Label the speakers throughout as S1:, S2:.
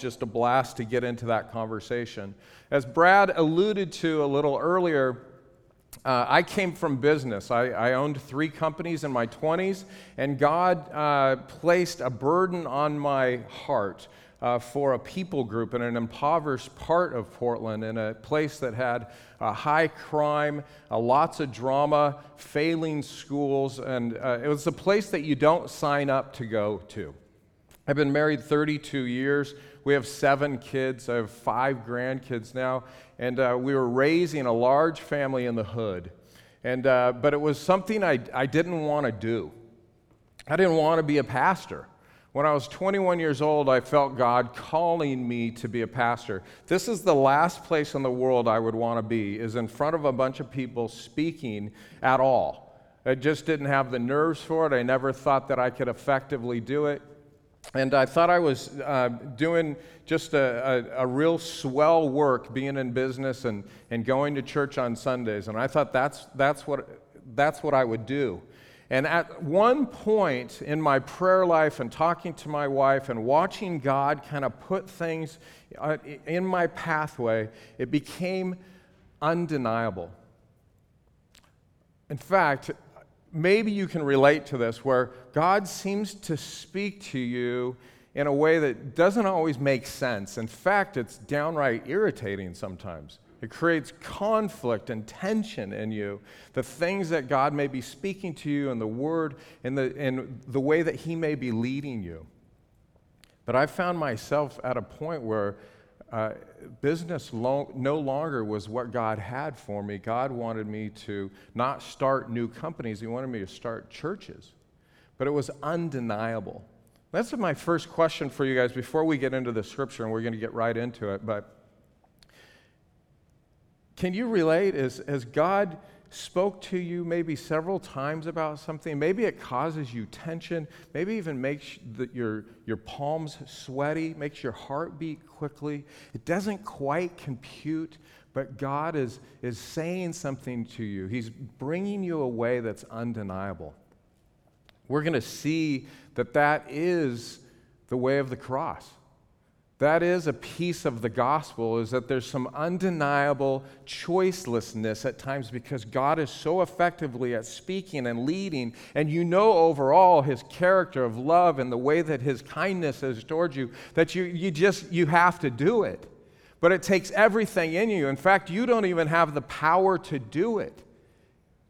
S1: just a blast to get into that conversation. As Brad alluded to a little earlier, uh, I came from business. I, I, owned three companies in my 20s, and God uh, placed a burden on my heart uh, for a people group in an impoverished part of Portland, in a place that had a high crime, lots of drama, failing schools, and uh, it was a place that you don't sign up to go to. I've been married 32 years. We have seven kids. I have five grandkids now. And uh, we were raising a large family in the hood. And, uh, but it was something I, I didn't want to do. I didn't want to be a pastor. When I was 21 years old, I felt God calling me to be a pastor. This is the last place in the world I would want to be, is in front of a bunch of people speaking at all. I just didn't have the nerves for it. I never thought that I could effectively do it. And I thought I was uh, doing just a, a, a, real swell work being in business and, and going to church on Sundays. And I thought that's, that's, what, that's what I would do. And at one point in my prayer life and talking to my wife and watching God kind of put things uh, in my pathway, it became undeniable. In fact, maybe you can relate to this where God seems to speak to you in a way that doesn't always make sense. In fact, it's downright irritating sometimes. It creates conflict and tension in you. The things that God may be speaking to you in the Word and the, in the way that He may be leading you. But I found myself at a point where uh, business lo- no longer was what God had for me. God wanted me to not start new companies, He wanted me to start churches. But it was undeniable. That's my first question for you guys before we get into the scripture, and we're going to get right into it. But can you relate? As, as God spoke to you maybe several times about something, maybe it causes you tension, maybe even makes the, your, your palms sweaty, makes your heart beat quickly. It doesn't quite compute, but God is, is saying something to you. He's bringing you a way that's undeniable. We're going to see that that is the way of the cross. That is a piece of the gospel is that there's some undeniable choicelessness at times because God is so effectively at speaking and leading and you know overall his character of love and the way that his kindness is towards you that you, you just you have to do it. But it takes everything in you. In fact, you don't even have the power to do it.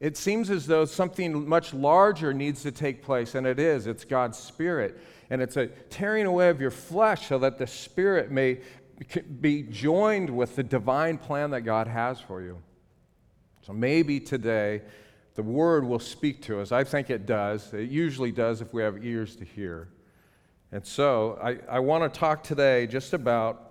S1: It seems as though something much larger needs to take place, and it is. It's God's Spirit and it's a tearing away of your flesh so that the spirit may be joined with the divine plan that God has for you. So maybe today the word will speak to us. I think it does. It usually does if we have ears to hear. And so I, I want to talk today just about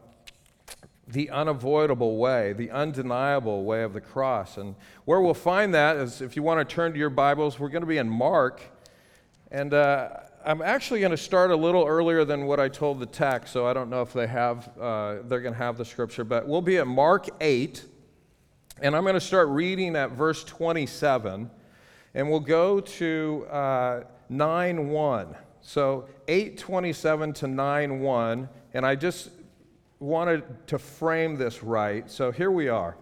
S1: the unavoidable way, the undeniable way of the cross. And where we'll find that is if you want to turn to your Bibles, we're going to be in Mark. And uh, I'm actually going to start a little earlier than what I told the text, so I don't know if they have, uh, they're going to have the scripture, but we'll be at Mark 8, and I'm going to start reading at verse 27, and we'll go to uh, 9 1. So 827 to 9 1, and I just wanted to frame this right. So here we are.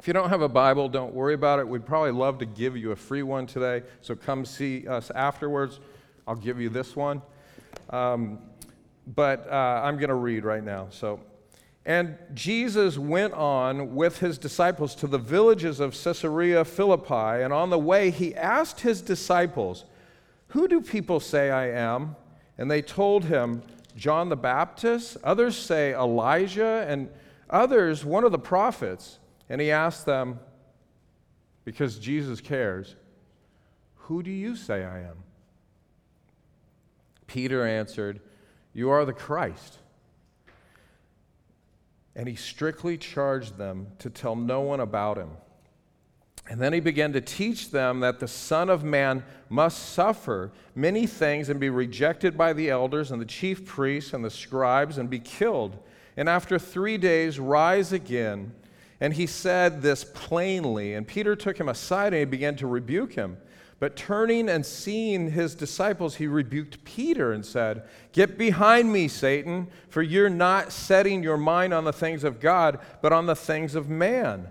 S1: If you don't have a Bible, don't worry about it. We'd probably love to give you a free one today, so come see us afterwards. I'll give you this one. Um, but uh, I'm going to read right now. So, and Jesus went on with his disciples to the villages of Caesarea Philippi, and on the way he asked his disciples, Who do people say I am? And they told him, John the Baptist. Others say Elijah, and others, one of the prophets. And he asked them, because Jesus cares, Who do you say I am? Peter answered, You are the Christ. And he strictly charged them to tell no one about him. And then he began to teach them that the Son of Man must suffer many things and be rejected by the elders and the chief priests and the scribes and be killed. And after three days, rise again. And he said this plainly. And Peter took him aside and he began to rebuke him. But turning and seeing his disciples, he rebuked Peter and said, Get behind me, Satan, for you're not setting your mind on the things of God, but on the things of man.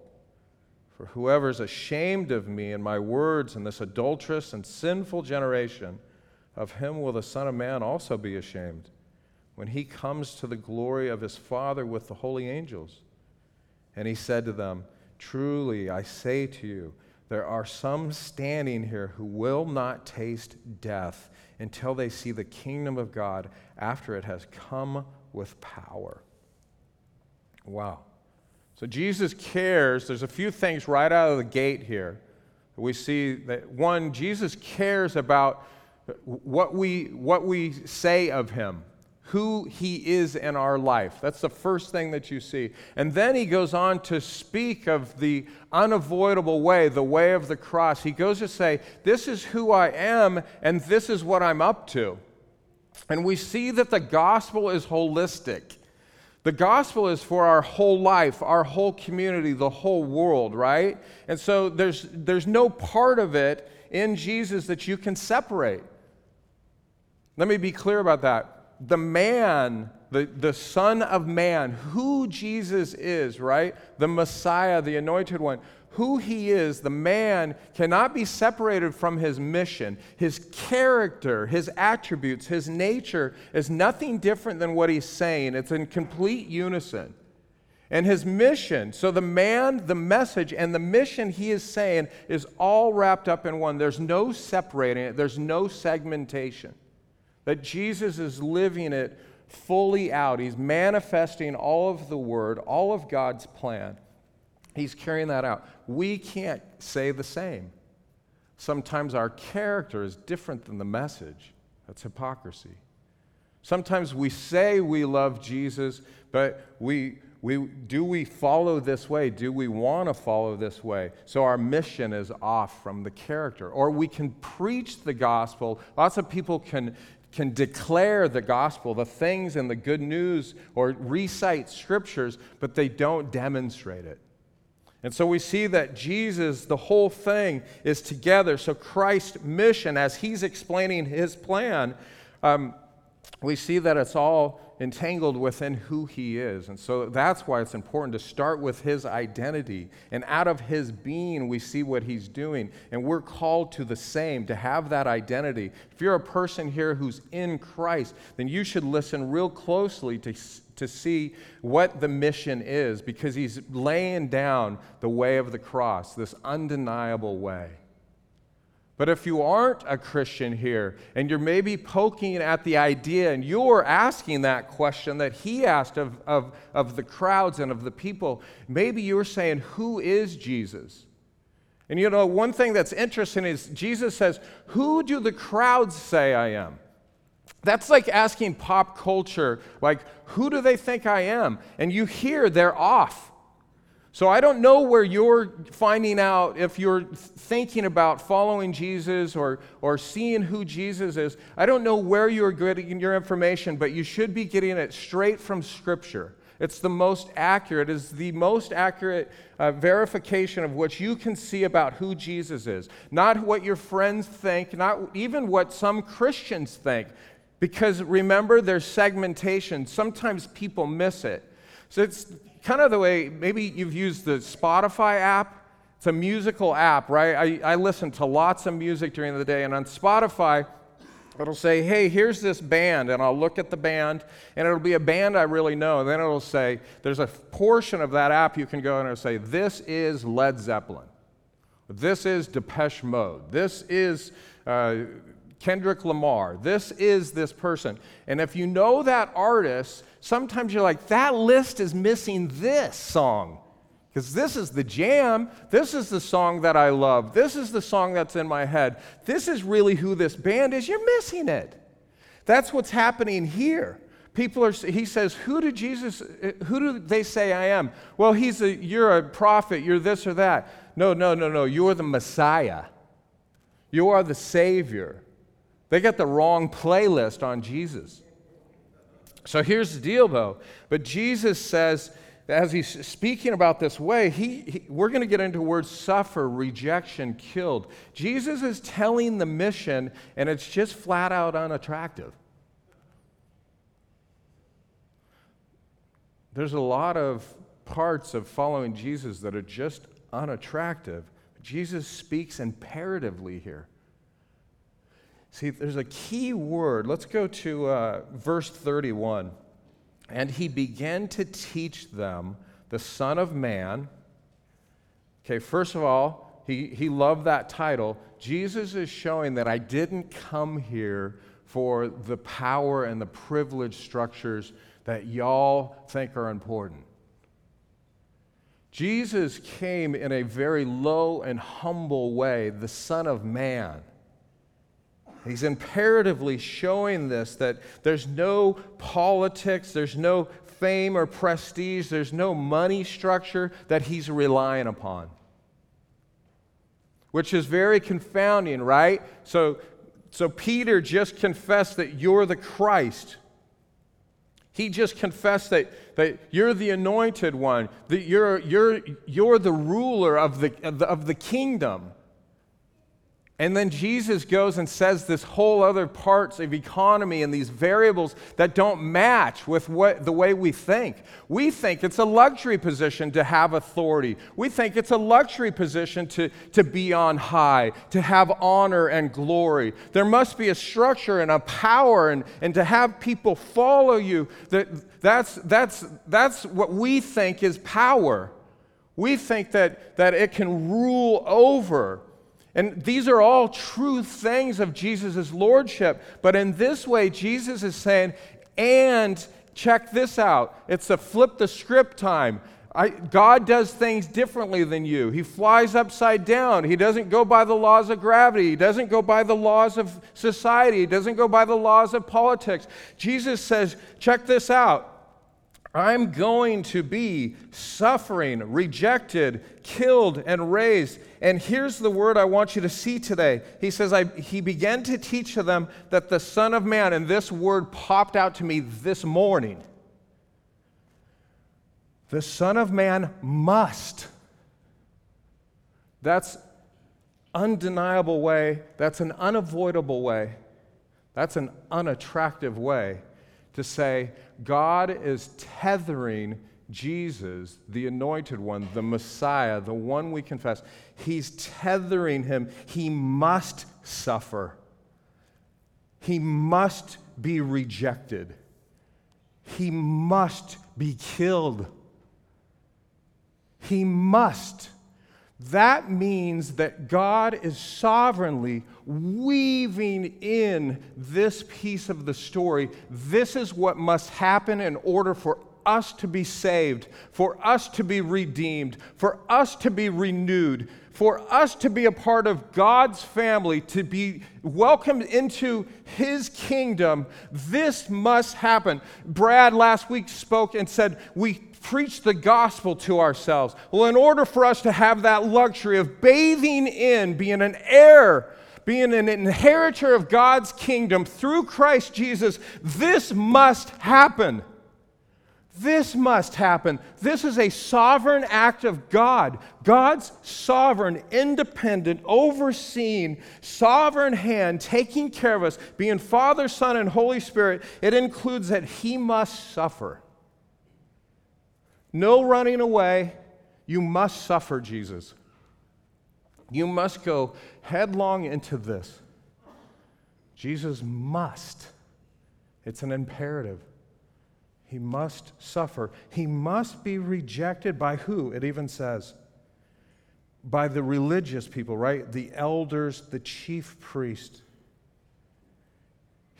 S1: For whoever is ashamed of me and my words in this adulterous and sinful generation, of him will the Son of Man also be ashamed when he comes to the glory of his Father with the holy angels. And he said to them, Truly I say to you, there are some standing here who will not taste death until they see the kingdom of God after it has come with power. Wow. So Jesus cares. There's a few things right out of the gate here. We see that one, Jesus cares about what we, what we say of him who he is in our life. That's the first thing that you see. And then he goes on to speak of the unavoidable way, the way of the cross. He goes to say, This is who I am, and this is what I'm up to. And we see that the gospel is holistic. The gospel is for our whole life, our whole community, the whole world, right? And so there's, there's no part of it in Jesus that you can separate. Let me be clear about that the man, the, the Son of Man, who Jesus is, right? The Messiah, the anointed one, who he is, the man cannot be separated from his mission. His character, his attributes, his nature is nothing different than what he's saying. It's in complete unison. And his mission, so the man, the message, and the mission he is saying is all wrapped up in one. There's no separating it, there's no segmentation. That Jesus is living it fully out. He's manifesting all of the Word, all of God's plan. He's carrying that out. We can't say the same. Sometimes our character is different than the message. That's hypocrisy. Sometimes we say we love Jesus, but we, we, do we follow this way? Do we want to follow this way? So our mission is off from the character. Or we can preach the gospel. Lots of people can can declare the gospel, the things and the good news, or recite scriptures, but they don't demonstrate it. And so we see that Jesus, the whole thing is together. So Christ's mission, as he's explaining his plan, um, we see that it's all entangled within who he is. And so that's why it's important to start with his identity. And out of his being, we see what he's doing. And we're called to the same, to have that identity. If you're a person here who's in Christ, then you should listen real closely to, to see what the mission is because he's laying down the way of the cross, this undeniable way. But if you aren't a Christian here and you're maybe poking at the idea and you're asking that question that he asked of, of, of the crowds and of the people, maybe you're saying, Who is Jesus? And you know, one thing that's interesting is Jesus says, Who do the crowds say I am? That's like asking pop culture, like, Who do they think I am? And you hear they're off. So I don't know where you're finding out if you're thinking about following Jesus or, or seeing who Jesus is. I don't know where you're getting your information, but you should be getting it straight from Scripture. It's the most accurate, is the most accurate uh, verification of what you can see about who Jesus is. Not what your friends think, not even what some Christians think. Because remember, there's segmentation. Sometimes people miss it. So it's kind of the way maybe you've used the Spotify app. It's a musical app, right? I, I listen to lots of music during the day, and on Spotify, it'll say, hey, here's this band, and I'll look at the band, and it'll be a band I really know. And then it'll say, there's a portion of that app you can go and say, this is Led Zeppelin. This is Depeche Mode. This is uh, Kendrick Lamar. This is this person. And if you know that artist, sometimes you're like, that list is missing this song. Because this is the jam. This is the song that I love. This is the song that's in my head. This is really who this band is. You're missing it. That's what's happening here. People are, he says, who do Jesus, uh, who do they say I am? Well, he's a, you're a prophet, you're this or that. No, no, no, no, you're the Messiah. You are the Savior. They got the wrong playlist on Jesus. So here's the deal, though. But Jesus says, as he's speaking about this way, he, he we're going to get into words suffer, rejection, killed. Jesus is telling the mission, and it's just flat out unattractive. There's a lot of parts of following Jesus that are just unattractive. Jesus speaks imperatively here. See, there's a key word. Let's go to uh, verse 31. And he began to teach them the Son of Man. Okay, first of all, he, he loved that title. Jesus is showing that I didn't come here for the power and the privilege structures that y'all think are important. Jesus came in a very low and humble way, the Son of Man. He's imperatively showing this that there's no politics, there's no fame or prestige, there's no money structure that he's relying upon. Which is very confounding, right? So, so Peter just confessed that you're the Christ. He just confessed that, that you're the anointed one, that you're, you're, you're the ruler of the, of the, of the kingdom. And then Jesus goes and says this whole other parts of economy and these variables that don't match with what, the way we think. We think it's a luxury position to have authority. We think it's a luxury position to, to be on high, to have honor and glory. There must be a structure and a power and, and to have people follow you. That, that's, that's, that's what we think is power. We think that, that it can rule over. And these are all true things of Jesus' lordship. But in this way, Jesus is saying, and check this out. It's a flip the script time. I, God does things differently than you. He flies upside down. He doesn't go by the laws of gravity. He doesn't go by the laws of society. He doesn't go by the laws of politics. Jesus says, check this out. I'm going to be suffering, rejected, killed, and raised. And here's the word I want you to see today. He says, I, He began to teach to them that the Son of Man, and this word popped out to me this morning. The Son of Man must. That's undeniable way. That's an unavoidable way. That's an unattractive way to say God is tethering Jesus, the anointed one, the Messiah, the one we confess. He's tethering him. He must suffer. He must be rejected. He must be killed. He must. That means that God is sovereignly weaving in this piece of the story. This is what must happen in order for us to be saved, for us to be redeemed, for us to be renewed, for us to be a part of God's family, to be welcomed into His kingdom. This must happen. Brad last week spoke and said, We preach the gospel to ourselves. Well, in order for us to have that luxury of bathing in, being an heir, being an inheritor of God's kingdom through Christ Jesus, this must happen. This must happen. This is a sovereign act of God. God's sovereign, independent, overseeing, sovereign hand taking care of us, being Father, Son, and Holy Spirit. It includes that He must suffer. No running away. You must suffer, Jesus. You must go headlong into this. Jesus must. It's an imperative. He must suffer. He must be rejected by who? It even says. By the religious people, right? The elders, the chief priest.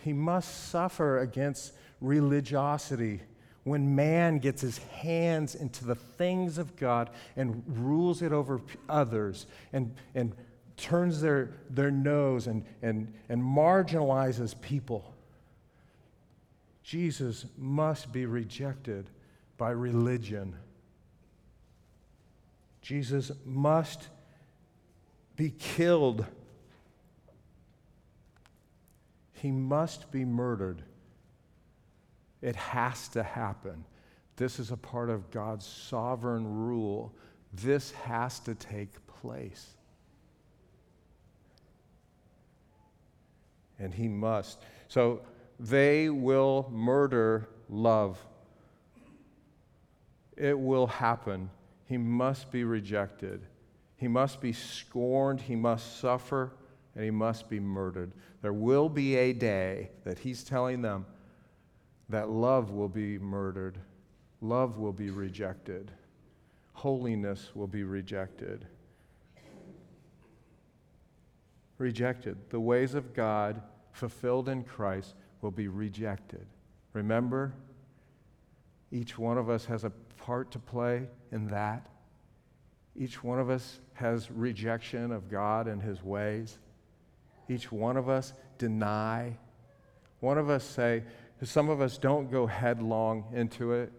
S1: He must suffer against religiosity when man gets his hands into the things of God and rules it over others and, and turns their, their nose and, and, and marginalizes people, Jesus must be rejected by religion. Jesus must be killed. He must be murdered. It has to happen. This is a part of God's sovereign rule. This has to take place. And he must. So they will murder love. It will happen. He must be rejected. He must be scorned. He must suffer. And he must be murdered. There will be a day that he's telling them that love will be murdered, love will be rejected, holiness will be rejected. Rejected. The ways of God fulfilled in Christ will be rejected. Remember, each one of us has a part to play in that. Each one of us has rejection of God and his ways. Each one of us deny. One of us say, some of us don't go headlong into it.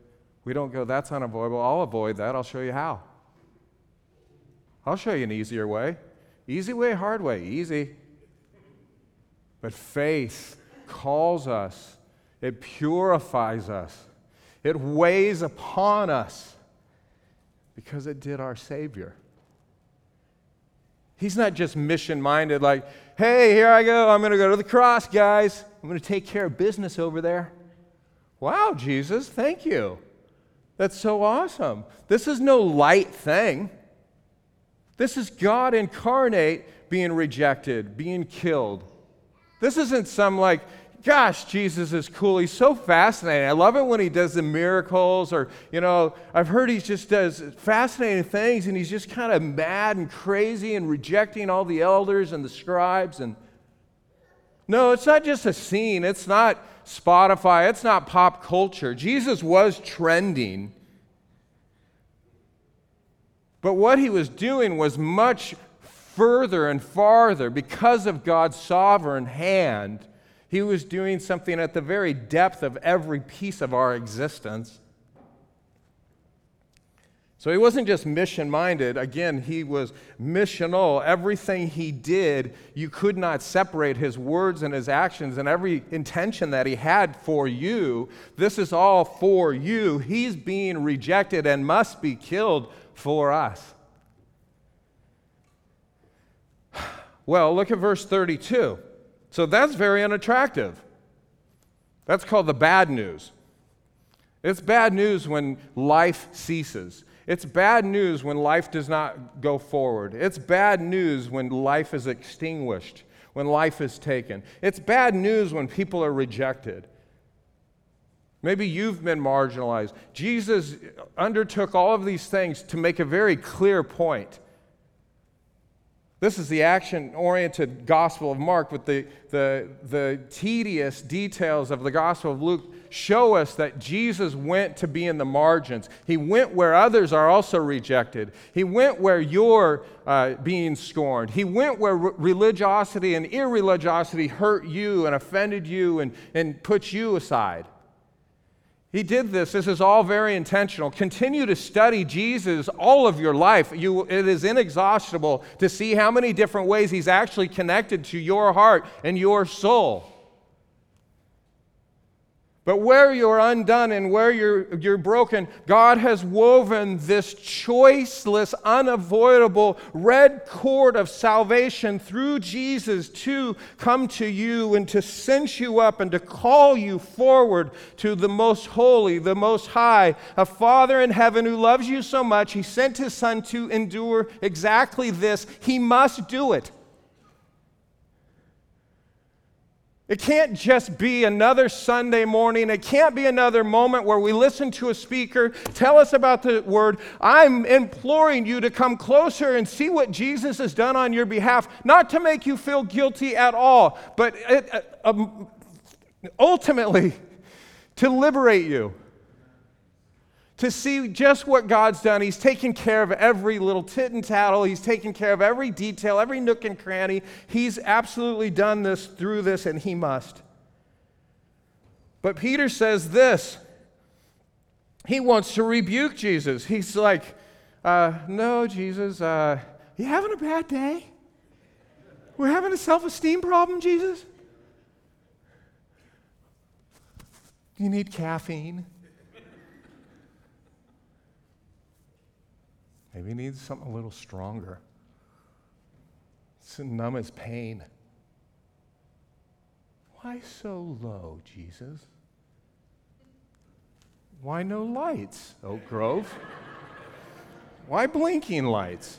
S1: We don't go, that's unavoidable. I'll avoid that. I'll show you how. I'll show you an easier way. Easy way, hard way. Easy. But faith calls us, it purifies us, it weighs upon us because it did our Savior. He's not just mission minded, like, hey, here I go. I'm going to go to the cross, guys. I'm going to take care of business over there. Wow, Jesus, thank you. That's so awesome. This is no light thing. This is God incarnate being rejected, being killed. This isn't some like, gosh, Jesus is cool. He's so fascinating. I love it when he does the miracles, or, you know, I've heard he just does fascinating things and he's just kind of mad and crazy and rejecting all the elders and the scribes. And no, it's not just a scene, it's not Spotify, it's not pop culture. Jesus was trending. But what he was doing was much further and farther because of God's sovereign hand he was doing something at the very depth of every piece of our existence. So he wasn't just mission minded. Again, he was missional. Everything he did, you could not separate his words and his actions and every intention that he had for you. This is all for you. He's being rejected and must be killed for us. Well, look at verse 32. So that's very unattractive. That's called the bad news. It's bad news when life ceases. It's bad news when life does not go forward. It's bad news when life is extinguished, when life is taken. It's bad news when people are rejected. Maybe you've been marginalized. Jesus undertook all of these things to make a very clear point. This is the action oriented Gospel of Mark, but the, the, the tedious details of the Gospel of Luke show us that Jesus went to be in the margins. He went where others are also rejected. He went where you're uh, being scorned. He went where re- religiosity and irreligiosity hurt you and offended you and, and put you aside. He did this. This is all very intentional. Continue to study Jesus all of your life. You, it is inexhaustible to see how many different ways he's actually connected to your heart and your soul. But where you're undone and where you're, you're broken, God has woven this choiceless, unavoidable red cord of salvation through Jesus to come to you and to cinch you up and to call you forward to the most holy, the most high, a Father in heaven who loves you so much, he sent his Son to endure exactly this. He must do it. It can't just be another Sunday morning. It can't be another moment where we listen to a speaker tell us about the word. I'm imploring you to come closer and see what Jesus has done on your behalf, not to make you feel guilty at all, but it, uh, um, ultimately to liberate you. To see just what God's done. He's taken care of every little tit and tattle, He's taken care of every detail, every nook and cranny. He's absolutely done this through this, and He must. But Peter says this he wants to rebuke Jesus. He's like, uh, No, Jesus, uh, you having a bad day? We're having a self esteem problem, Jesus? You need caffeine? Maybe he needs something a little stronger to numb his pain. Why so low, Jesus? Why no lights, Oak Grove? Why blinking lights?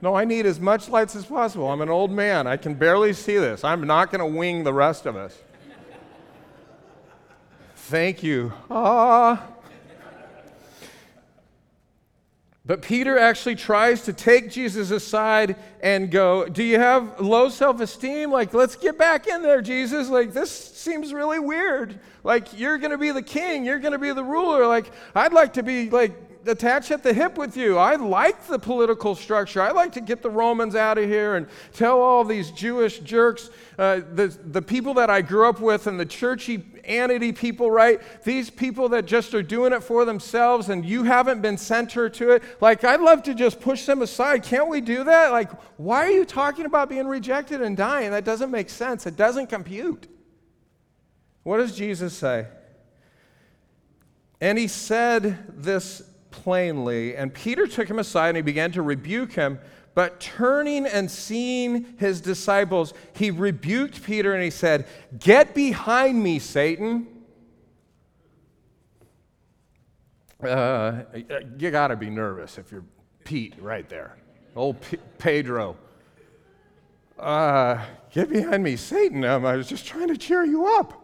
S1: No, I need as much lights as possible. I'm an old man. I can barely see this. I'm not going to wing the rest of us. Thank you. Ah. But Peter actually tries to take Jesus aside and go, Do you have low self esteem? Like, let's get back in there, Jesus. Like, this seems really weird. Like, you're going to be the king, you're going to be the ruler. Like, I'd like to be like attached at the hip with you. I like the political structure. I like to get the Romans out of here and tell all these Jewish jerks, uh, the, the people that I grew up with and the churchy anity people, right? These people that just are doing it for themselves and you haven't been center to it. Like, I'd love to just push them aside. Can't we do that? Like, why are you talking about being rejected and dying? That doesn't make sense. It doesn't compute. What does Jesus say? And he said this plainly. And Peter took him aside and he began to rebuke him. But turning and seeing his disciples, he rebuked Peter and he said, Get behind me, Satan. Uh, you got to be nervous if you're Pete right there. Old P- Pedro. Uh, get behind me, Satan. Um, I was just trying to cheer you up.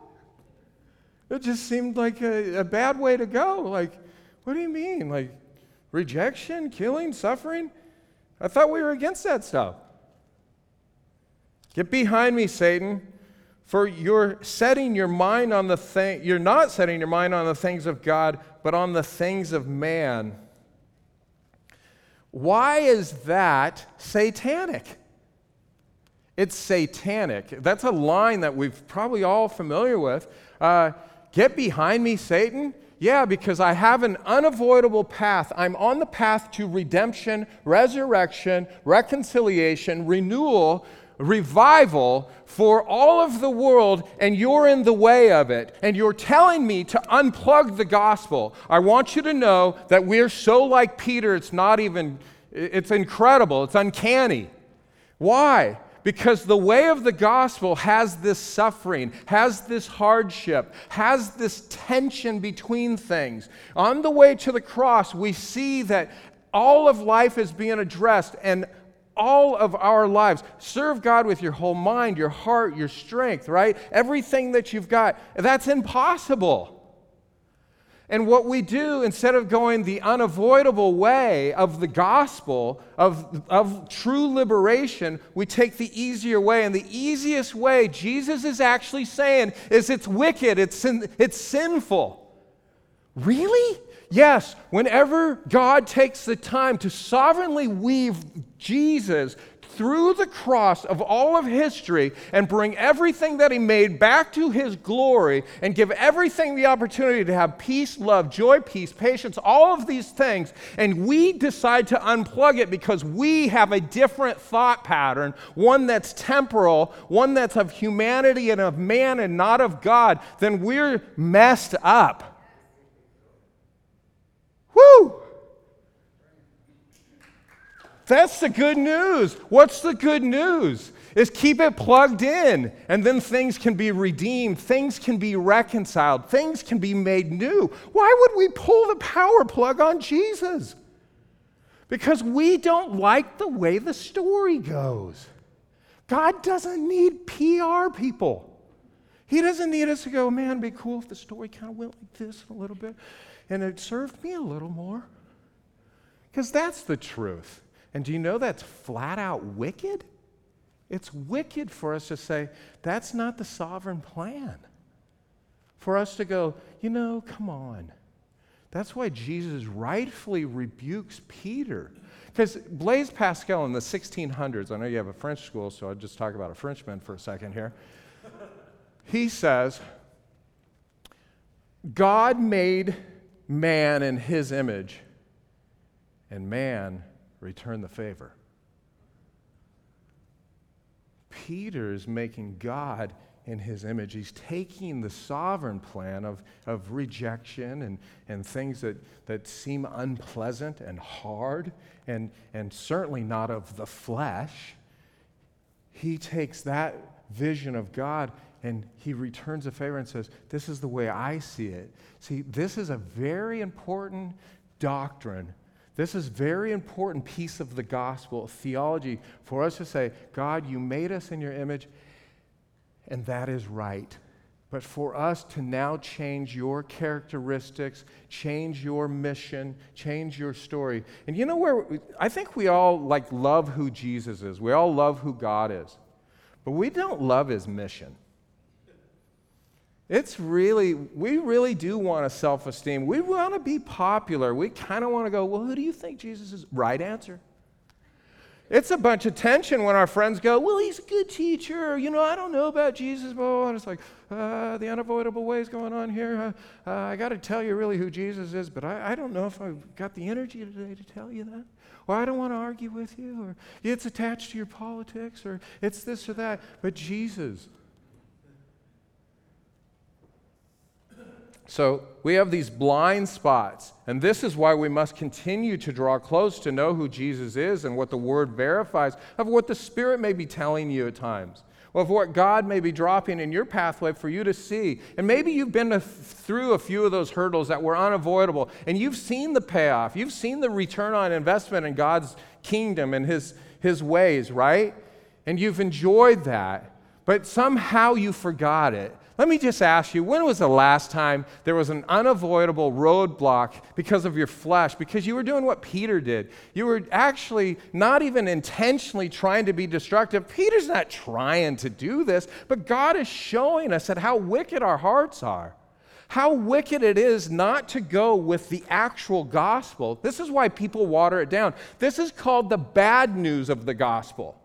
S1: It just seemed like a, a bad way to go. Like, what do you mean? Like rejection, killing, suffering? I thought we were against that stuff. Get behind me, Satan, for you're setting your mind on the thing you're not setting your mind on the things of God, but on the things of man. Why is that satanic? It's satanic. That's a line that we've probably all familiar with. Uh, Get behind me, Satan. Yeah, because I have an unavoidable path. I'm on the path to redemption, resurrection, reconciliation, renewal, revival for all of the world, and you're in the way of it. And you're telling me to unplug the gospel. I want you to know that we're so like Peter, it's not even, it's incredible, it's uncanny. Why? Because the way of the gospel has this suffering, has this hardship, has this tension between things. On the way to the cross, we see that all of life is being addressed and all of our lives. Serve God with your whole mind, your heart, your strength, right? Everything that you've got. That's impossible. And what we do, instead of going the unavoidable way of the gospel, of, of true liberation, we take the easier way. And the easiest way, Jesus is actually saying, is it's wicked, it's, sin, it's sinful. Really? Yes, whenever God takes the time to sovereignly weave Jesus through the cross of all of history and bring everything that he made back to his glory and give everything the opportunity to have peace, love, joy, peace, patience, all of these things, and we decide to unplug it because we have a different thought pattern, one that's temporal, one that's of humanity and of man and not of God, then we're messed up. Woo! That's the good news. What's the good news? Is keep it plugged in, and then things can be redeemed, things can be reconciled, things can be made new. Why would we pull the power plug on Jesus? Because we don't like the way the story goes. God doesn't need PR people. He doesn't need us to go, man, it'd be cool if the story kind of went like this a little bit and it served me a little more. Because that's the truth. And do you know that's flat out wicked? It's wicked for us to say, that's not the sovereign plan. For us to go, you know, come on. That's why Jesus rightfully rebukes Peter. Because Blaise Pascal in the 1600s, I know you have a French school, so I'll just talk about a Frenchman for a second here. he says, God made man in his image, and man returned the favor. Peter is making God in his image. He's taking the sovereign plan of, of rejection and, and things that, that seem unpleasant and hard and, and certainly not of the flesh. He takes that vision of God and he returns a favor and says, This is the way I see it. See, this is a very important doctrine. This is very important piece of the gospel theology for us to say, God, you made us in your image and that is right. But for us to now change your characteristics, change your mission, change your story. And you know where I think we all like love who Jesus is. We all love who God is. But we don't love his mission. It's really, we really do want a self esteem. We want to be popular. We kind of want to go, well, who do you think Jesus is? Right answer. It's a bunch of tension when our friends go, Well, he's a good teacher. You know, I don't know about Jesus. Blah, and it's like, uh, The unavoidable ways going on here. Uh, uh, I got to tell you really who Jesus is, but I, I don't know if I've got the energy today to tell you that. Or I don't want to argue with you. Or it's attached to your politics. Or it's this or that. But Jesus, So we have these blind spots. And this is why we must continue to draw close to know who Jesus is and what the Word verifies of what the Spirit may be telling you at times, of what God may be dropping in your pathway for you to see. And maybe you've been through a few of those hurdles that were unavoidable, and you've seen the payoff. You've seen the return on investment in God's kingdom and His, his ways, right? And you've enjoyed that. But somehow you forgot it let me just ask you when was the last time there was an unavoidable roadblock because of your flesh, because you were doing what Peter did? You were actually not even intentionally trying to be destructive. Peter's not trying to do this, but God is showing us that how wicked our hearts are. How wicked it is not to go with the actual gospel. This is why people water it down. This is called the bad news of the gospel.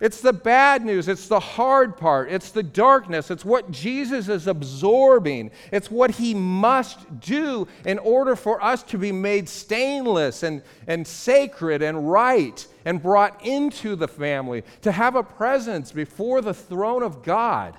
S1: It's the bad news. It's the hard part. It's the darkness. It's what Jesus is absorbing. It's what he must do in order for us to be made stainless and, and sacred and right and brought into the family, to have a presence before the throne of God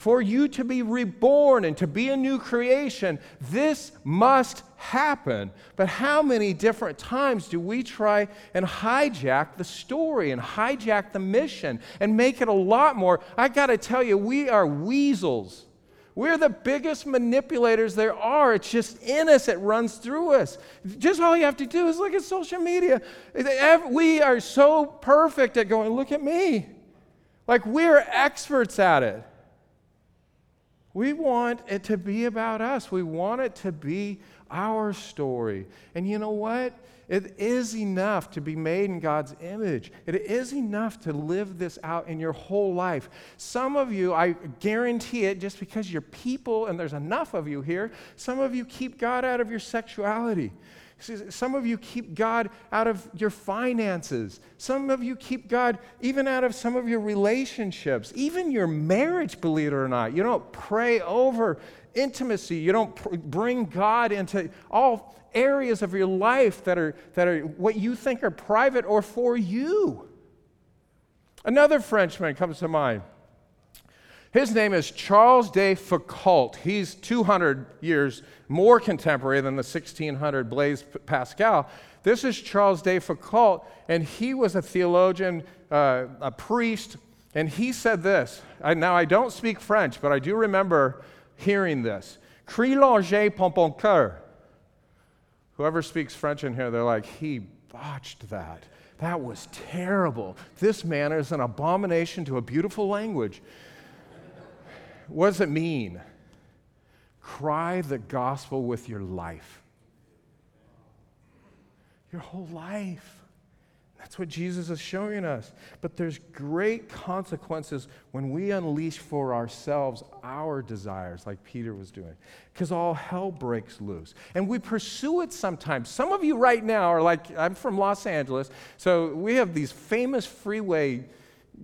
S1: for you to be reborn and to be a new creation. This must happen. But how many different times do we try and hijack the story and hijack the mission and make it a lot more? I got to tell you, we are weasels. We're the biggest manipulators there are. It's just in us, it runs through us. Just all you have to do is look at social media. We are so perfect at going, look at me. Like we're experts at it. We want it to be about us. We want it to be our story. And you know what? It is enough to be made in God's image. It is enough to live this out in your whole life. Some of you, I guarantee it, just because you're people and there's enough of you here, some of you keep God out of your sexuality. Some of you keep God out of your finances. Some of you keep God even out of some of your relationships, even your marriage, believe it or not. You don't pray over intimacy. You don't pr- bring God into all areas of your life that are, that are what you think are private or for you. Another Frenchman comes to mind. His name is Charles de Foucauld. He's 200 years more contemporary than the 1600 Blaise Pascal. This is Charles de Foucauld, and he was a theologian, uh, a priest, and he said this. I, now, I don't speak French, but I do remember hearing this. Cri langer pompon coeur. Whoever speaks French in here, they're like, he botched that. That was terrible. This man is an abomination to a beautiful language. What does it mean? Cry the gospel with your life. Your whole life. That's what Jesus is showing us. But there's great consequences when we unleash for ourselves our desires, like Peter was doing, because all hell breaks loose. And we pursue it sometimes. Some of you right now are like, I'm from Los Angeles, so we have these famous freeway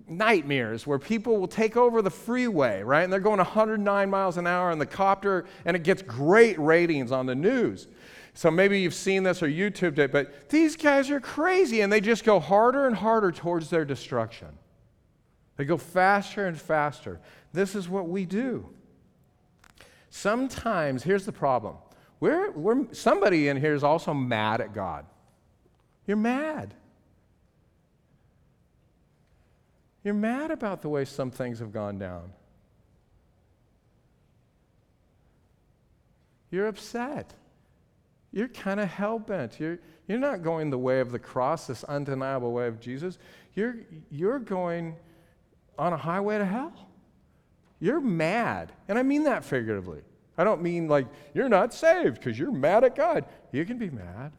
S1: nightmares where people will take over the freeway, right? And they're going 109 miles an hour in the copter, and it gets great ratings on the news. So maybe you've seen this or YouTubed it, but these guys are crazy and they just go harder and harder towards their destruction. They go faster and faster. This is what we do. Sometimes, here's the problem we're, we're, somebody in here is also mad at God. You're mad. You're mad about the way some things have gone down. You're upset you're kind of hell bent. You're, you're not going the way of the cross, this undeniable way of Jesus. You're, you're going on a highway to hell. You're mad. And I mean that figuratively. I don't mean like you're not saved because you're mad at God. You can be mad.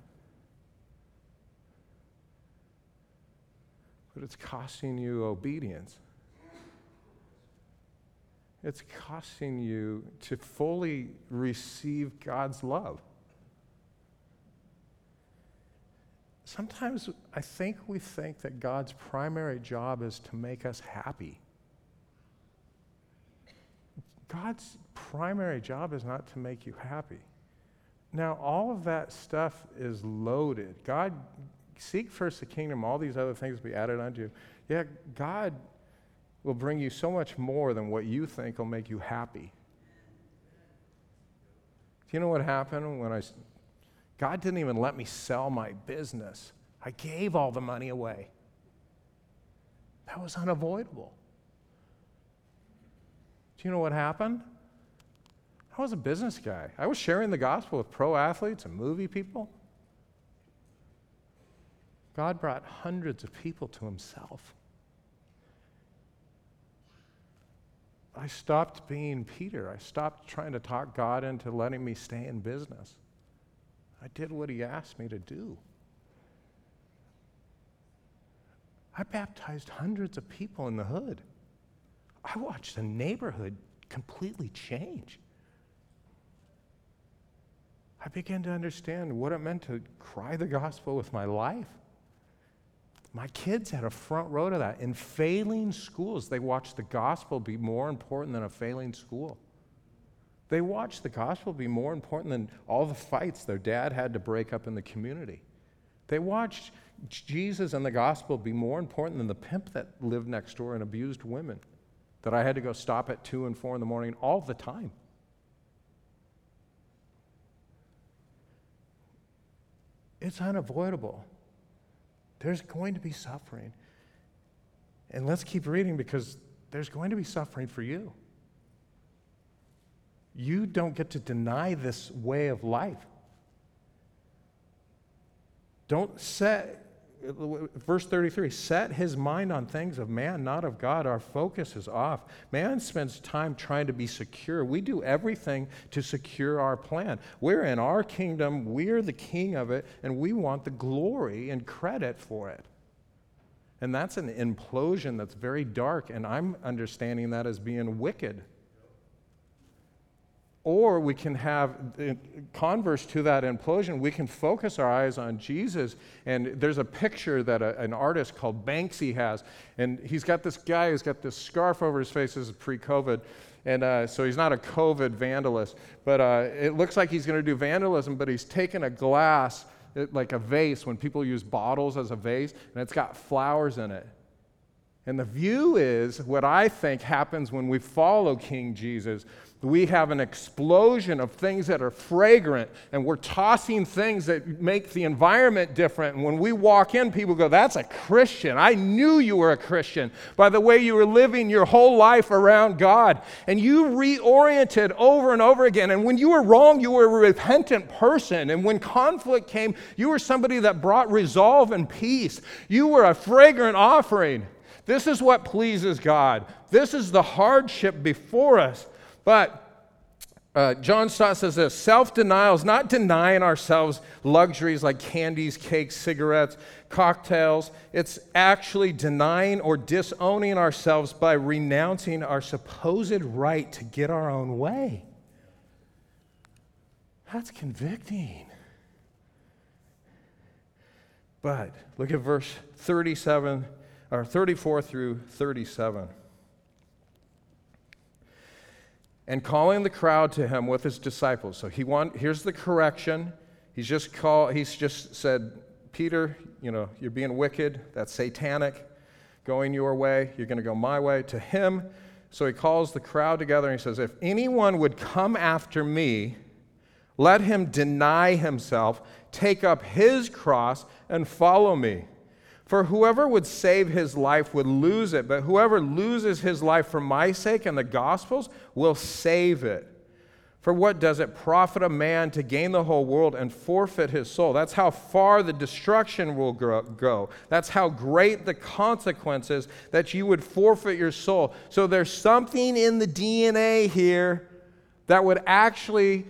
S1: But it's costing you obedience. It's costing you to fully receive God's love. Sometimes I think we think that God's primary job is to make us happy. God's primary job is not to make you happy. Now, all of that stuff is loaded. God, seek first the kingdom, all these other things will be added unto you. Yeah, God will bring you so much more than what you think will make you happy. Do you know what happened when I God didn't even let me sell my business. I gave all the money away. That was unavoidable. Do you know what happened? I was a business guy. I was sharing the gospel with pro athletes and movie people. God brought hundreds of people to himself. I stopped being Peter. I stopped trying to talk God into letting me stay in business. I did what he asked me to do. I baptized hundreds of people in the hood. I watched the neighborhood completely change. I began to understand what it meant to cry the gospel with my life. My kids had a front row to that. In failing schools, they watched the gospel be more important than a failing school. They watched the gospel be more important than all the fights their dad had to break up in the community. They watched Jesus and the gospel be more important than the pimp that lived next door and abused women that I had to go stop at 2 and 4 in the morning all the time. It's unavoidable. There's going to be suffering. And let's keep reading because there's going to be suffering for you you don't get to deny this way of life. Don't set, verse 33, set his mind on things of man, not of God. Our focus is off. Man spends time trying to be secure. We do everything to secure our plan. We're in our kingdom, we're the king of it, and we want the glory and credit for it. And that's an implosion that's very dark, and I'm understanding that as being wicked. Or we can have, converse to that implosion, we can focus our eyes on Jesus. And there's a picture that a, an artist called Banksy has. And he's got this guy who's got this scarf over his face. This is pre COVID. And uh, so he's not a COVID vandalist. But uh, it looks like he's going to do vandalism, but he's taken a glass, like a vase, when people use bottles as a vase, and it's got flowers in it. And the view is what I think happens when we follow King Jesus we have an explosion of things that are fragrant, and we're tossing things that make the environment different. And when we walk in, people go, That's a Christian. I knew you were a Christian by the way you were living your whole life around God. And you reoriented over and over again. And when you were wrong, you were a repentant person. And when conflict came, you were somebody that brought resolve and peace. You were a fragrant offering. This is what pleases God. This is the hardship before us. But Uh, John Stott says this self denial is not denying ourselves luxuries like candies, cakes, cigarettes, cocktails. It's actually denying or disowning ourselves by renouncing our supposed right to get our own way. That's convicting. But look at verse 37 or 34 through 37 and calling the crowd to him with his disciples. So he want, here's the correction. He's just called, he's just said, Peter, you know, you're being wicked. That's satanic. Going your way, you're going to go my way. To him, so he calls the crowd together and he says, If anyone would come after me, let him deny himself, take up his cross, and follow me. For whoever would save his life would lose it, but whoever loses his life for my sake and the gospel's will save it. For what does it profit a man to gain the whole world and forfeit his soul? That's how far the destruction will go. That's how great the consequences that you would forfeit your soul. So there's something in the DNA here that would actually,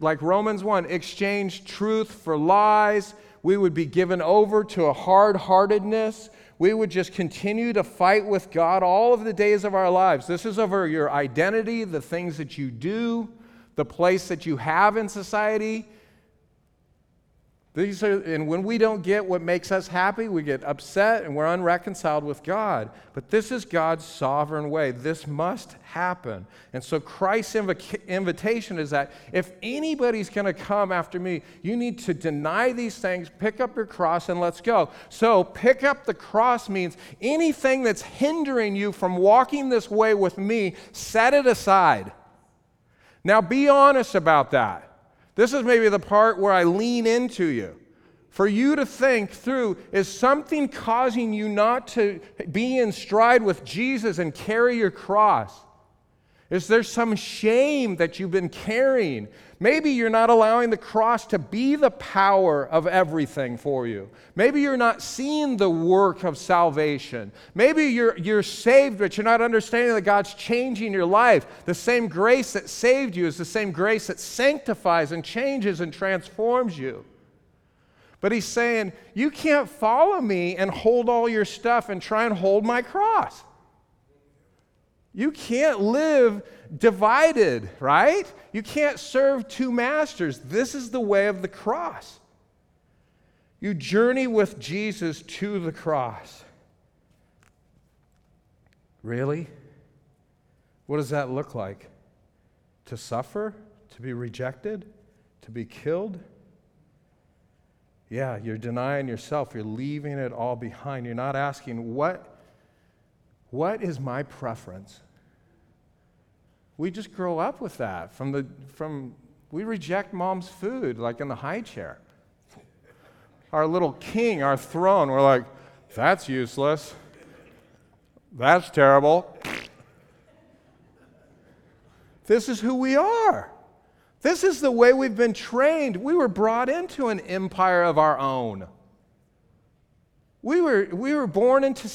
S1: like Romans 1, exchange truth for lies we would be given over to a hard heartedness. We would just continue to fight with God all of the days of our lives. This is over your identity, the things that you do, the place that you have in society. These are, and when we don't get what makes us happy, we get upset and we're unreconciled with God. But this is God's sovereign way. This must happen. And so Christ's inv- invitation is that if anybody's going to come after me, you need to deny these things, pick up your cross, and let's go. So pick up the cross means anything that's hindering you from walking this way with me, set it aside. Now be honest about that. This is maybe the part where I lean into you. For you to think through is something causing you not to be in stride with Jesus and carry your cross? Is there some shame that you've been carrying? Maybe you're not allowing the cross to be the power of everything for you. Maybe you're not seeing the work of salvation. Maybe you're, you're saved, but you're not understanding that God's changing your life. The same grace that saved you is the same grace that sanctifies and changes and transforms you. But he's saying, You can't follow me and hold all your stuff and try and hold my cross. You can't live divided, right? You can't serve two masters. This is the way of the cross. You journey with Jesus to the cross. Really? What does that look like? To suffer? To be rejected? To be killed? Yeah, you're denying yourself. You're leaving it all behind. You're not asking, what what is my preference? We just grow up with that. From the, from, we reject mom's food, like in the high chair. Our little king, our throne, we're like, that's useless. That's terrible. This is who we are. This is the way we've been trained. We were brought into an empire of our own. We were, we were born into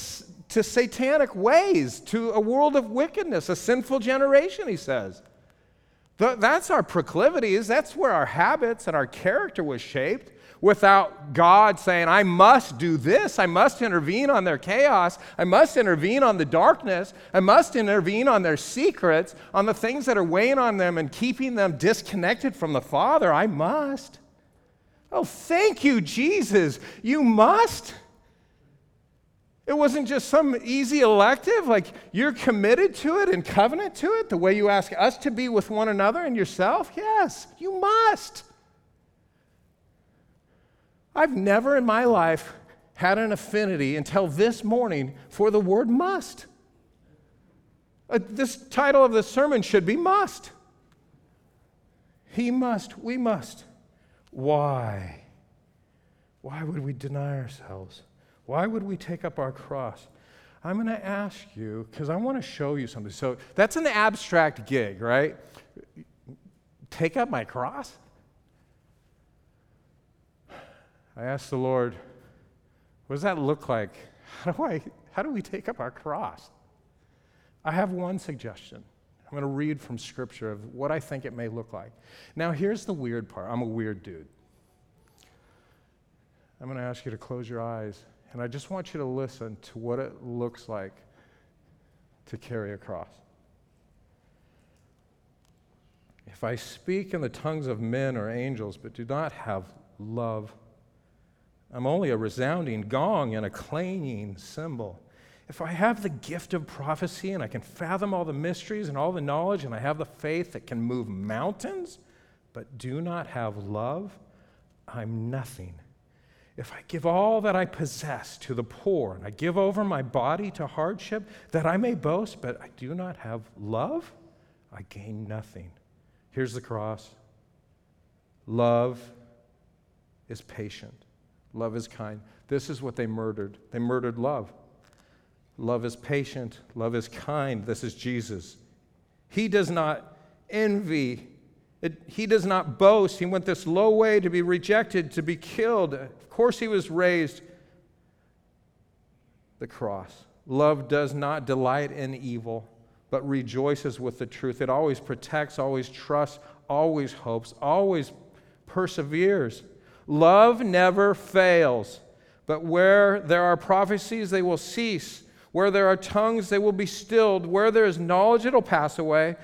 S1: to satanic ways, to a world of wickedness, a sinful generation, he says. That's our proclivities. That's where our habits and our character was shaped without God saying, I must do this. I must intervene on their chaos. I must intervene on the darkness. I must intervene on their secrets, on the things that are weighing on them and keeping them disconnected from the Father. I must. Oh, thank you, Jesus. You must. It wasn't just some easy elective, like you're committed to it and covenant to it, the way you ask us to be with one another and yourself. Yes, you must. I've never in my life had an affinity until this morning for the word must. Uh, this title of the sermon should be must. He must, we must. Why? Why would we deny ourselves? Why would we take up our cross? I'm going to ask you because I want to show you something. So that's an abstract gig, right? Take up my cross? I asked the Lord, what does that look like? How do, I, how do we take up our cross? I have one suggestion. I'm going to read from Scripture of what I think it may look like. Now, here's the weird part I'm a weird dude. I'm going to ask you to close your eyes, and I just want you to listen to what it looks like to carry a cross. If I speak in the tongues of men or angels, but do not have love, I'm only a resounding gong and a clanging cymbal. If I have the gift of prophecy and I can fathom all the mysteries and all the knowledge and I have the faith that can move mountains, but do not have love, I'm nothing. If I give all that I possess to the poor and I give over my body to hardship that I may boast, but I do not have love, I gain nothing. Here's the cross love is patient, love is kind. This is what they murdered. They murdered love. Love is patient, love is kind. This is Jesus. He does not envy, it, he does not boast. He went this low way to be rejected, to be killed. Of course, he was raised. The cross. Love does not delight in evil but rejoices with the truth. It always protects, always trusts, always hopes, always perseveres. Love never fails, but where there are prophecies, they will cease. Where there are tongues, they will be stilled. Where there is knowledge, it'll pass away.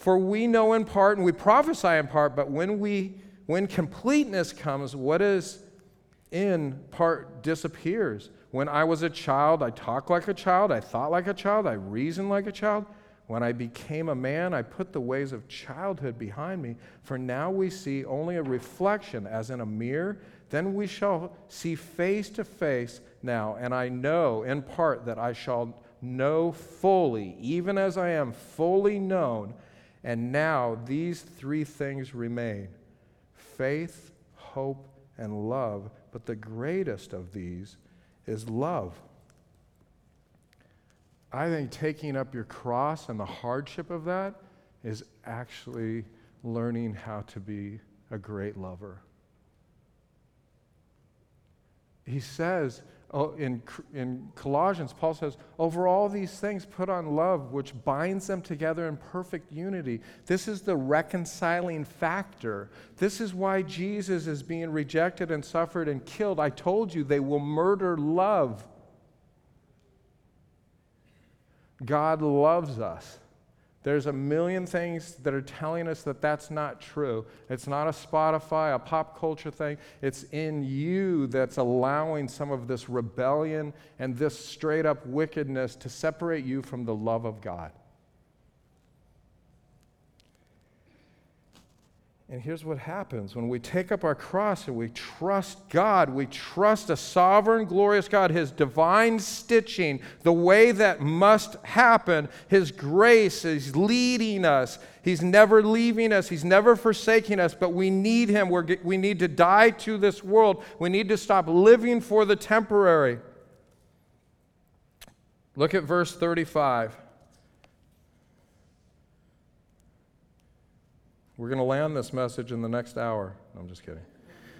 S1: For we know in part and we prophesy in part, but when we when completeness comes, what is in part disappears. When I was a child, I talked like a child, I thought like a child, I reasoned like a child. When I became a man, I put the ways of childhood behind me. For now we see only a reflection as in a mirror. Then we shall see face to face now. And I know in part that I shall know fully, even as I am fully known. And now these three things remain faith, hope, and love. But the greatest of these is love. I think taking up your cross and the hardship of that is actually learning how to be a great lover. He says oh, in, in Colossians, Paul says, over all these things put on love, which binds them together in perfect unity. This is the reconciling factor. This is why Jesus is being rejected and suffered and killed. I told you they will murder love. God loves us. There's a million things that are telling us that that's not true. It's not a Spotify, a pop culture thing. It's in you that's allowing some of this rebellion and this straight up wickedness to separate you from the love of God. And here's what happens when we take up our cross and we trust God, we trust a sovereign, glorious God, His divine stitching, the way that must happen. His grace is leading us. He's never leaving us, He's never forsaking us, but we need Him. We're, we need to die to this world. We need to stop living for the temporary. Look at verse 35. We're going to land this message in the next hour. I'm just kidding.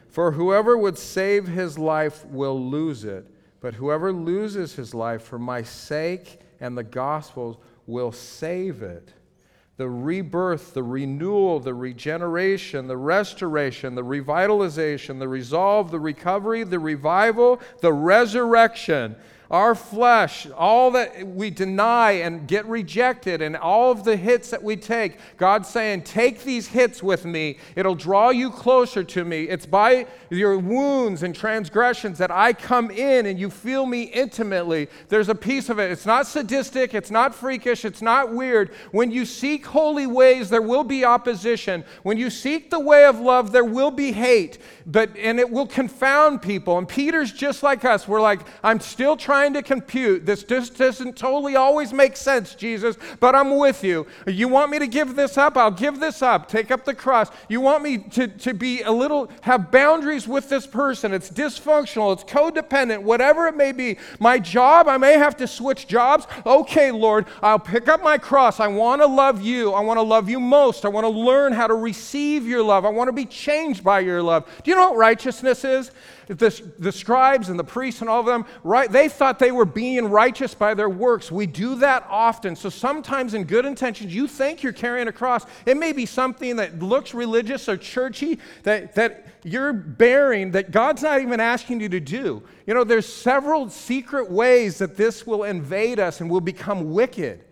S1: For whoever would save his life will lose it, but whoever loses his life for my sake and the gospel's will save it. The rebirth, the renewal, the regeneration, the restoration, the revitalization, the resolve, the recovery, the revival, the resurrection our flesh, all that we deny and get rejected, and all of the hits that we take, God's saying, Take these hits with me. It'll draw you closer to me. It's by your wounds and transgressions that I come in and you feel me intimately. There's a piece of it. It's not sadistic, it's not freakish, it's not weird. When you seek holy ways, there will be opposition. When you seek the way of love, there will be hate, but and it will confound people. And Peter's just like us. We're like, I'm still trying trying to compute. This just doesn't totally always make sense, Jesus, but I'm with you. You want me to give this up? I'll give this up. Take up the cross. You want me to, to be a little, have boundaries with this person. It's dysfunctional, it's codependent, whatever it may be. My job, I may have to switch jobs. Okay, Lord, I'll pick up my cross. I want to love you. I want to love you most. I want to learn how to receive your love. I want to be changed by your love. Do you know what righteousness is? The, the scribes and the priests and all of them, right? They thought thought they were being righteous by their works. We do that often. So sometimes, in good intentions, you think you're carrying a cross. It may be something that looks religious or churchy that, that you're bearing that God's not even asking you to do. You know, there's several secret ways that this will invade us and will become wicked.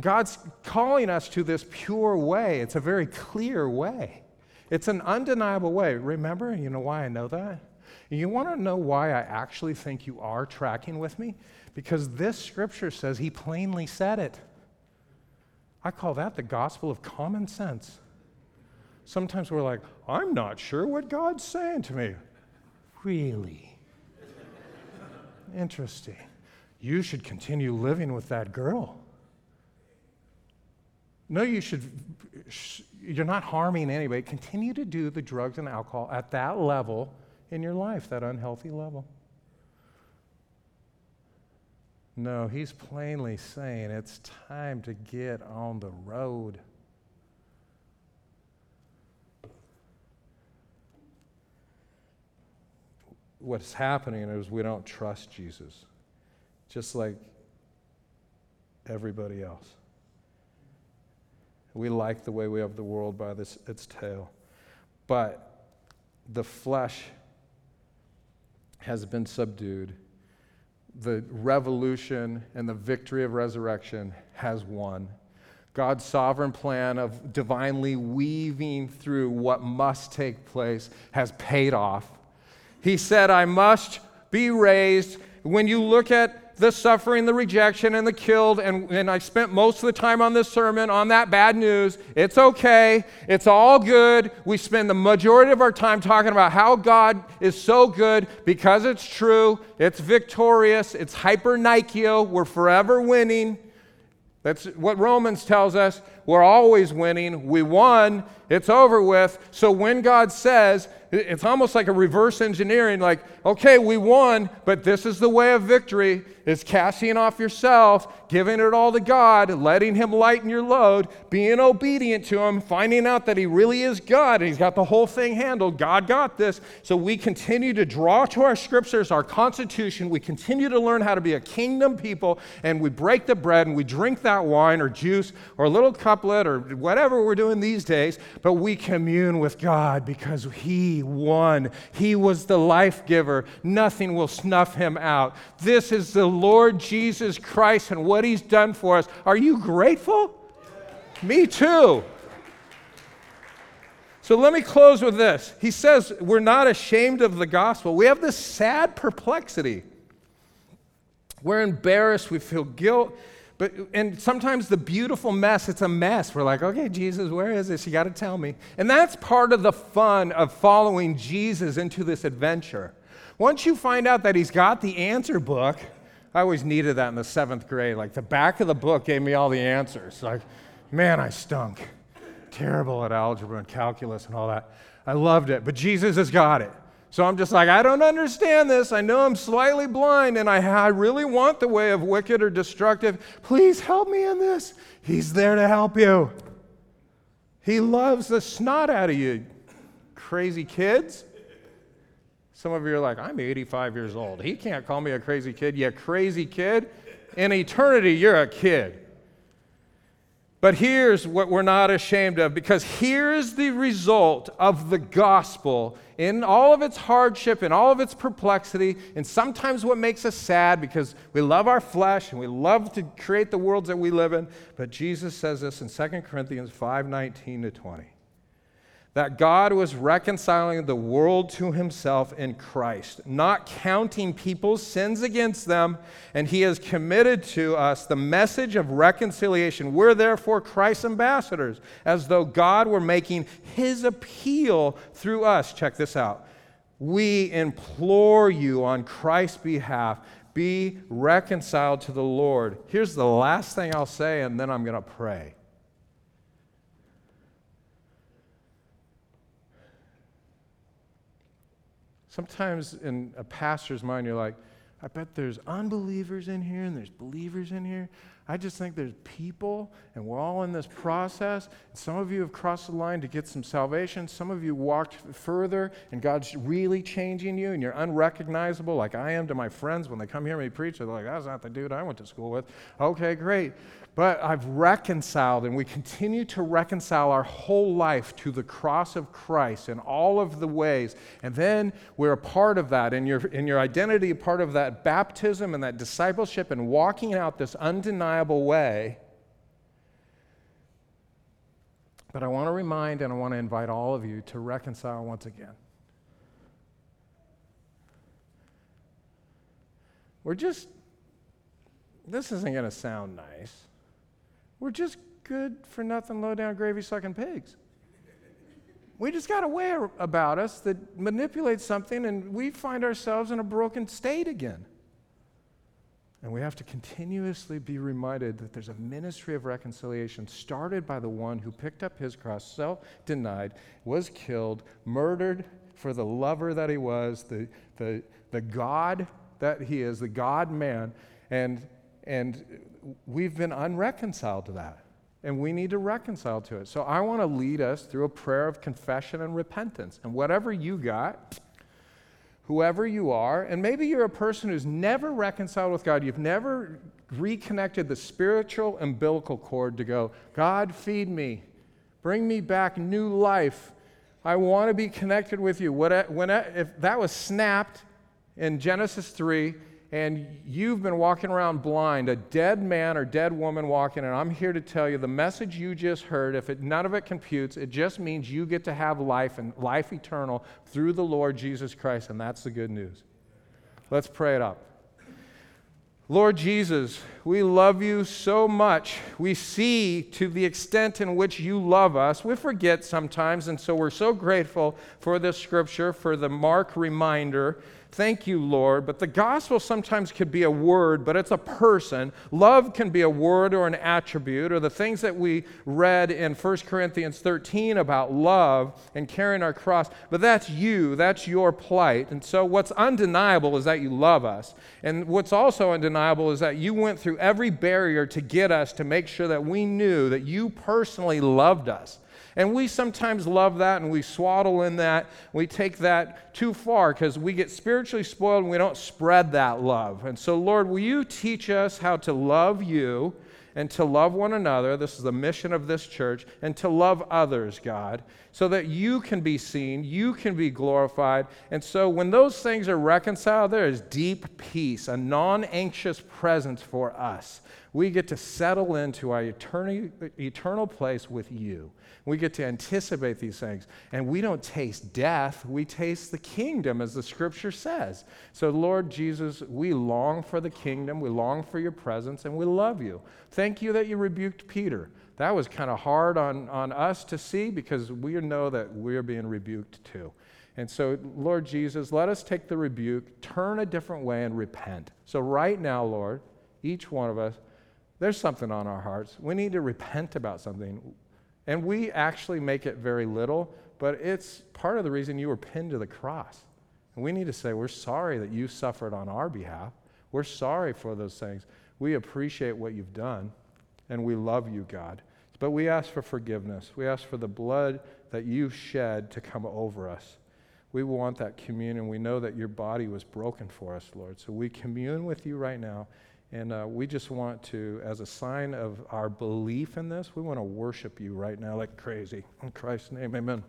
S1: God's calling us to this pure way. It's a very clear way. It's an undeniable way. Remember, you know why I know that? You want to know why I actually think you are tracking with me? Because this scripture says he plainly said it. I call that the gospel of common sense. Sometimes we're like, I'm not sure what God's saying to me. Really? Interesting. You should continue living with that girl. No, you should, you're not harming anybody. Continue to do the drugs and alcohol at that level in your life, that unhealthy level. No, he's plainly saying it's time to get on the road. What's happening is we don't trust Jesus, just like everybody else. We like the way we have the world by this, its tail. But the flesh has been subdued. The revolution and the victory of resurrection has won. God's sovereign plan of divinely weaving through what must take place has paid off. He said, I must be raised. When you look at the suffering, the rejection, and the killed. And, and I spent most of the time on this sermon on that bad news. It's okay. It's all good. We spend the majority of our time talking about how God is so good because it's true, it's victorious, it's hyper Nikeo. We're forever winning. That's what Romans tells us. We're always winning. We won. It's over with. So when God says, it's almost like a reverse engineering, like, okay, we won, but this is the way of victory is casting off yourself, giving it all to God, letting Him lighten your load, being obedient to Him, finding out that He really is God and He's got the whole thing handled. God got this. So we continue to draw to our scriptures, our constitution. We continue to learn how to be a kingdom people, and we break the bread and we drink that wine or juice or a little couplet or whatever we're doing these days, but we commune with God because He won. He was the life giver. Nothing will snuff Him out. This is the Lord Jesus Christ and what He's done for us. Are you grateful? Me too. So let me close with this. He says, We're not ashamed of the gospel. We have this sad perplexity. We're embarrassed. We feel guilt. But, and sometimes the beautiful mess, it's a mess. We're like, okay, Jesus, where is this? You got to tell me. And that's part of the fun of following Jesus into this adventure. Once you find out that he's got the answer book, I always needed that in the seventh grade. Like the back of the book gave me all the answers. Like, man, I stunk. Terrible at algebra and calculus and all that. I loved it, but Jesus has got it. So I'm just like, I don't understand this. I know I'm slightly blind and I, I really want the way of wicked or destructive. Please help me in this. He's there to help you. He loves the snot out of you, crazy kids. Some of you are like, I'm 85 years old. He can't call me a crazy kid. Yeah, crazy kid. In eternity, you're a kid. But here's what we're not ashamed of because here's the result of the gospel in all of its hardship, in all of its perplexity, and sometimes what makes us sad because we love our flesh and we love to create the worlds that we live in. But Jesus says this in 2 Corinthians 5 19 to 20 that God was reconciling the world to himself in Christ, not counting people's sins against them, and he has committed to us the message of reconciliation. We're therefore Christ's ambassadors, as though God were making his appeal through us. Check this out. We implore you on Christ's behalf, be reconciled to the Lord. Here's the last thing I'll say, and then I'm going to pray. Sometimes in a pastor's mind, you're like, I bet there's unbelievers in here and there's believers in here. I just think there's people, and we're all in this process. Some of you have crossed the line to get some salvation. Some of you walked further, and God's really changing you, and you're unrecognizable, like I am to my friends when they come hear me preach. They're like, that's not the dude I went to school with. Okay, great. But I've reconciled, and we continue to reconcile our whole life to the cross of Christ in all of the ways. And then we're a part of that, and your, in your identity, a part of that baptism and that discipleship and walking out this undeniable way. But I want to remind and I want to invite all of you to reconcile once again. We're just, this isn't going to sound nice. We're just good for nothing, low down, gravy sucking pigs. We just got a way about us that manipulates something, and we find ourselves in a broken state again. And we have to continuously be reminded that there's a ministry of reconciliation started by the one who picked up his cross, self denied, was killed, murdered for the lover that he was, the, the, the God that he is, the God man. And, and we've been unreconciled to that. And we need to reconcile to it. So I want to lead us through a prayer of confession and repentance. And whatever you got, whoever you are, and maybe you're a person who's never reconciled with God, you've never reconnected the spiritual umbilical cord to go, God, feed me, bring me back new life. I want to be connected with you. What, when, if that was snapped in Genesis 3, and you've been walking around blind, a dead man or dead woman walking, and I'm here to tell you the message you just heard, if it, none of it computes, it just means you get to have life and life eternal through the Lord Jesus Christ, and that's the good news. Let's pray it up. Lord Jesus, we love you so much. We see to the extent in which you love us. We forget sometimes, and so we're so grateful for this scripture, for the Mark reminder Thank you, Lord. But the gospel sometimes could be a word, but it's a person. Love can be a word or an attribute, or the things that we read in 1 Corinthians 13 about love and carrying our cross. But that's you, that's your plight. And so what's undeniable is that you love us. And what's also undeniable is that you went through every barrier to get us to make sure that we knew that you personally loved us. And we sometimes love that and we swaddle in that. We take that too far because we get spiritually spoiled and we don't spread that love. And so, Lord, will you teach us how to love you and to love one another? This is the mission of this church, and to love others, God, so that you can be seen, you can be glorified. And so, when those things are reconciled, there is deep peace, a non anxious presence for us. We get to settle into our eternal, eternal place with you. We get to anticipate these things. And we don't taste death, we taste the kingdom, as the scripture says. So, Lord Jesus, we long for the kingdom, we long for your presence, and we love you. Thank you that you rebuked Peter. That was kind of hard on, on us to see because we know that we're being rebuked too. And so, Lord Jesus, let us take the rebuke, turn a different way, and repent. So, right now, Lord, each one of us, there's something on our hearts. We need to repent about something. And we actually make it very little, but it's part of the reason you were pinned to the cross. And we need to say, we're sorry that you suffered on our behalf. We're sorry for those things. We appreciate what you've done, and we love you, God. But we ask for forgiveness. We ask for the blood that you shed to come over us. We want that communion. We know that your body was broken for us, Lord. So we commune with you right now. And uh, we just want to, as a sign of our belief in this, we want to worship you right now like crazy. In Christ's name, amen.